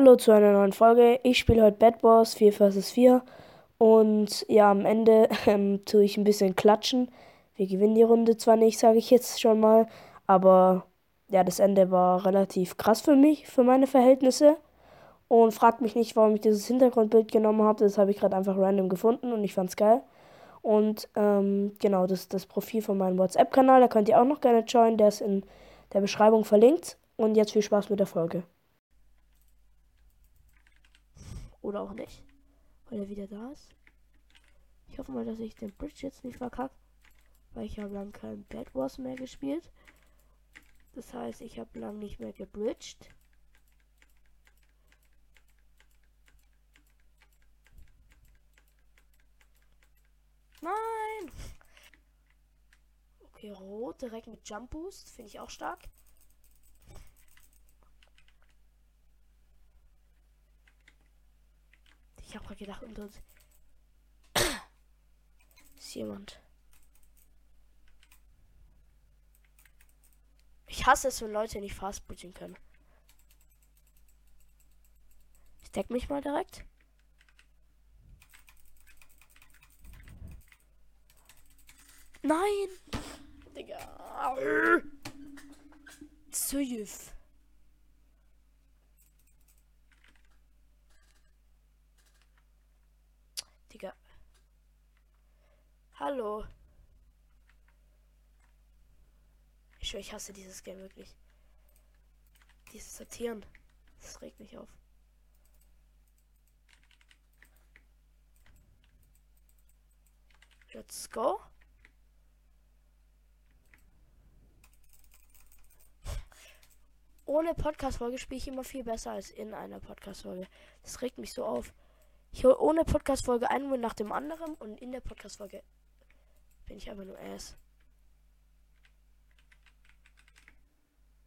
Hallo zu einer neuen Folge. Ich spiele heute Bad Wars 4 vs 4 und ja, am Ende ähm, tue ich ein bisschen klatschen. Wir gewinnen die Runde zwar nicht, sage ich jetzt schon mal, aber ja, das Ende war relativ krass für mich, für meine Verhältnisse. Und fragt mich nicht, warum ich dieses Hintergrundbild genommen habe. Das habe ich gerade einfach random gefunden und ich fand's geil. Und ähm, genau, das ist das Profil von meinem WhatsApp-Kanal. Da könnt ihr auch noch gerne joinen. Der ist in der Beschreibung verlinkt. Und jetzt viel Spaß mit der Folge. Oder auch nicht. Weil er wieder da ist. Ich hoffe mal, dass ich den Bridge jetzt nicht verkacke. Weil ich habe lange kein Bad Wars mehr gespielt. Das heißt, ich habe lange nicht mehr gebridged. Nein! Okay, rot direkt mit Jump Boost. Finde ich auch stark. Ich habe gerade gedacht, unter uns ist jemand. Ich hasse es, wenn Leute nicht fast bridgen können. Ich deck mich mal direkt. Nein! Digga. Züf. Digga. Hallo. Ich schwör, ich hasse dieses Game wirklich. Dieses Sortieren. Das regt mich auf. Let's go. Ohne Podcast-Folge spiele ich immer viel besser als in einer Podcast-Folge. Das regt mich so auf. Ich hole ohne Podcast-Folge einen Win nach dem anderen und in der Podcast-Folge bin ich einfach nur ass.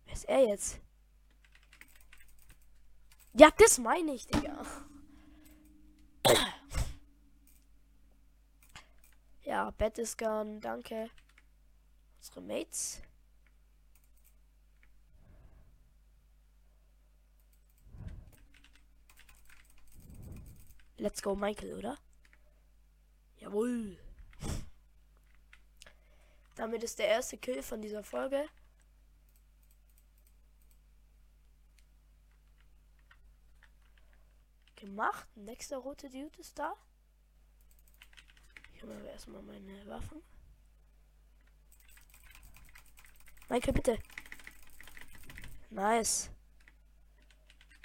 Wer ist er jetzt? Ja, das meine ich, Digga. Ja, Bett ist gone, danke. Unsere Mates. Let's go, Michael, oder? Jawohl. Damit ist der erste Kill von dieser Folge. Gemacht. Nächster rote Dude ist da. Ich hole erstmal meine Waffen. Michael, bitte. Nice.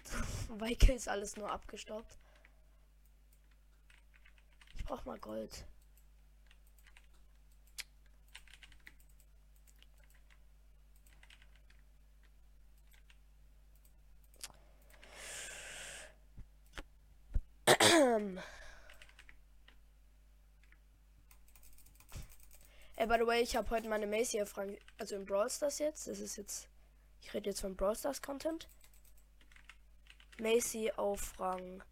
Michael ist alles nur abgestaubt. Ich brauch mal Gold. By the way, ich habe heute meine Macy erfragt, also im Brawl Stars jetzt. Das ist jetzt, ich rede jetzt von Brawl Stars Content. Macy auf Rang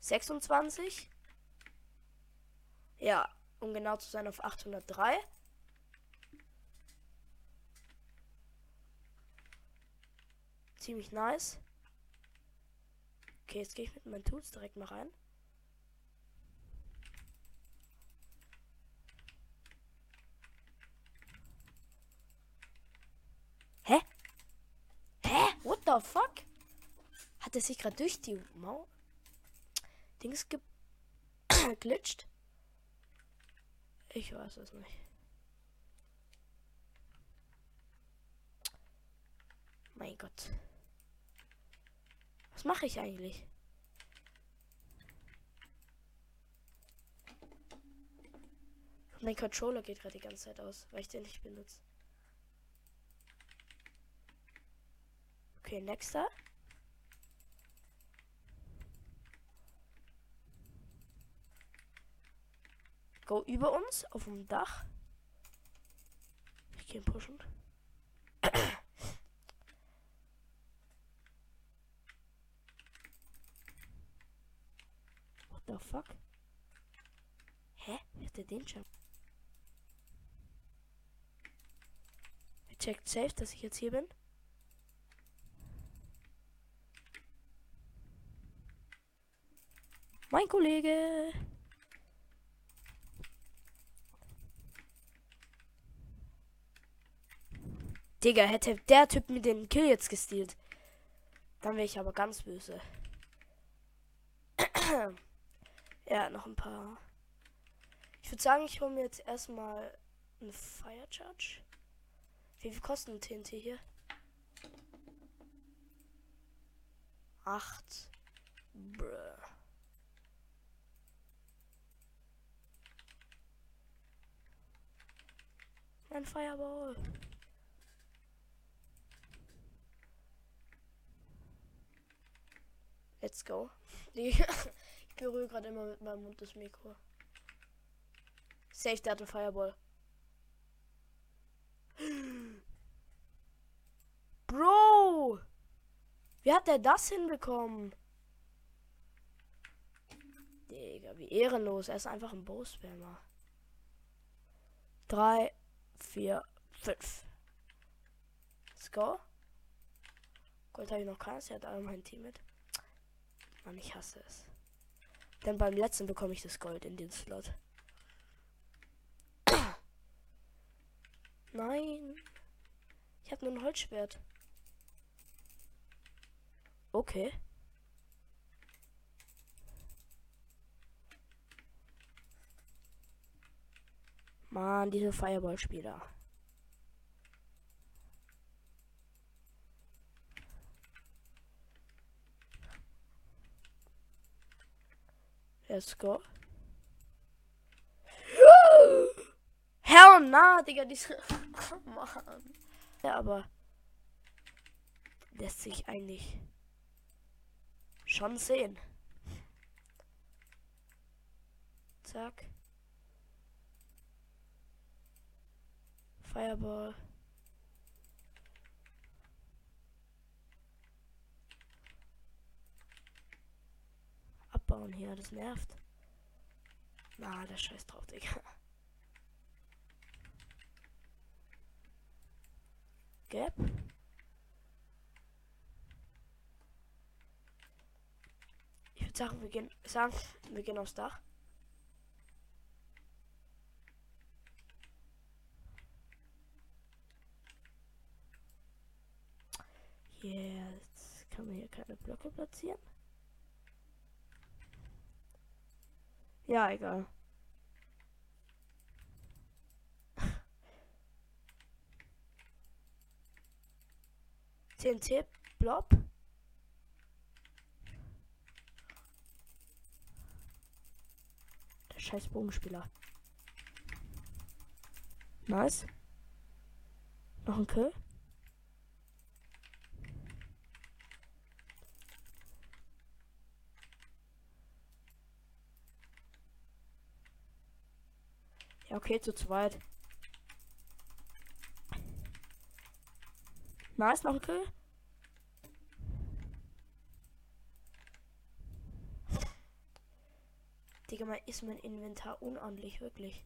26. Ja, um genau zu sein auf 803. Ziemlich nice. Okay, jetzt gehe ich mit meinen Tools direkt mal rein. Hä? Hä? What the fuck? Hat er sich gerade durch die Mauer Dings geglitscht? Ich weiß es nicht. Mein Gott. Was mache ich eigentlich? Mein Controller geht gerade die ganze Zeit aus, weil ich den nicht benutze. Okay, nächster. Go über uns auf dem Dach. Ich gehe pushen. What the fuck? Hä? Wer hat der den schon? Er checkt safe, dass ich jetzt hier bin. Mein Kollege. Digga, hätte der Typ mir den Kill jetzt gestealt. Dann wäre ich aber ganz böse. ja, noch ein paar. Ich würde sagen, ich hole mir jetzt erstmal eine Fire Charge. Wie viel kostet ein TNT hier? Acht. Ein Fireball. Let's go. ich berühre gerade immer mit meinem Mund das Mikro. Safe, der hat einen Fireball. Bro! Wie hat der das hinbekommen? Digga, wie ehrenlos. Er ist einfach ein Bow-Spammer. 3, 4, 5. Let's go. Gold habe ich noch keins. Er hat alle mein Team mit. Mann, ich hasse es. Denn beim letzten bekomme ich das Gold in den Slot. Nein. Ich habe nur ein Holzschwert. Okay. Mann, diese Fireball-Spieler. Let's go. Hell na, Digga, diese. Mann. Ja, aber. Lässt sich eigentlich schon sehen. Zack. Fireball. abbauen hier. Das nervt. Na, der Scheiß drauf, Digga. Gap. Ich würde sagen, wir gehen, sagen, wir gehen aufs Dach. Jetzt kann man hier keine Blöcke platzieren. Ja, egal. TNT Blob. Der scheiß Bogenspieler. Nice. Noch ein Kill. Ja, okay, zu zweit. Nice, noch Kill. Digga, mal ist mein Inventar unordentlich, wirklich.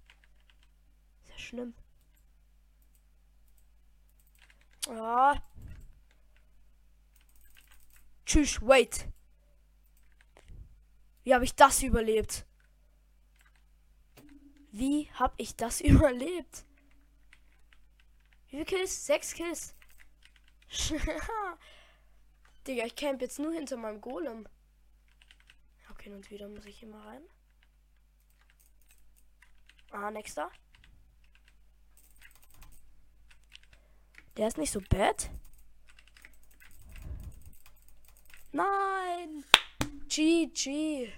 Ist ja schlimm. Ah. Tschüss, wait. Wie habe ich das überlebt? Wie habe ich das überlebt? Wie viele Kills? Sechs Kills. Digga, ich camp jetzt nur hinter meinem Golem. Okay, und wieder muss ich mal rein. Ah, nächster. Der ist nicht so bad. Nein. GG.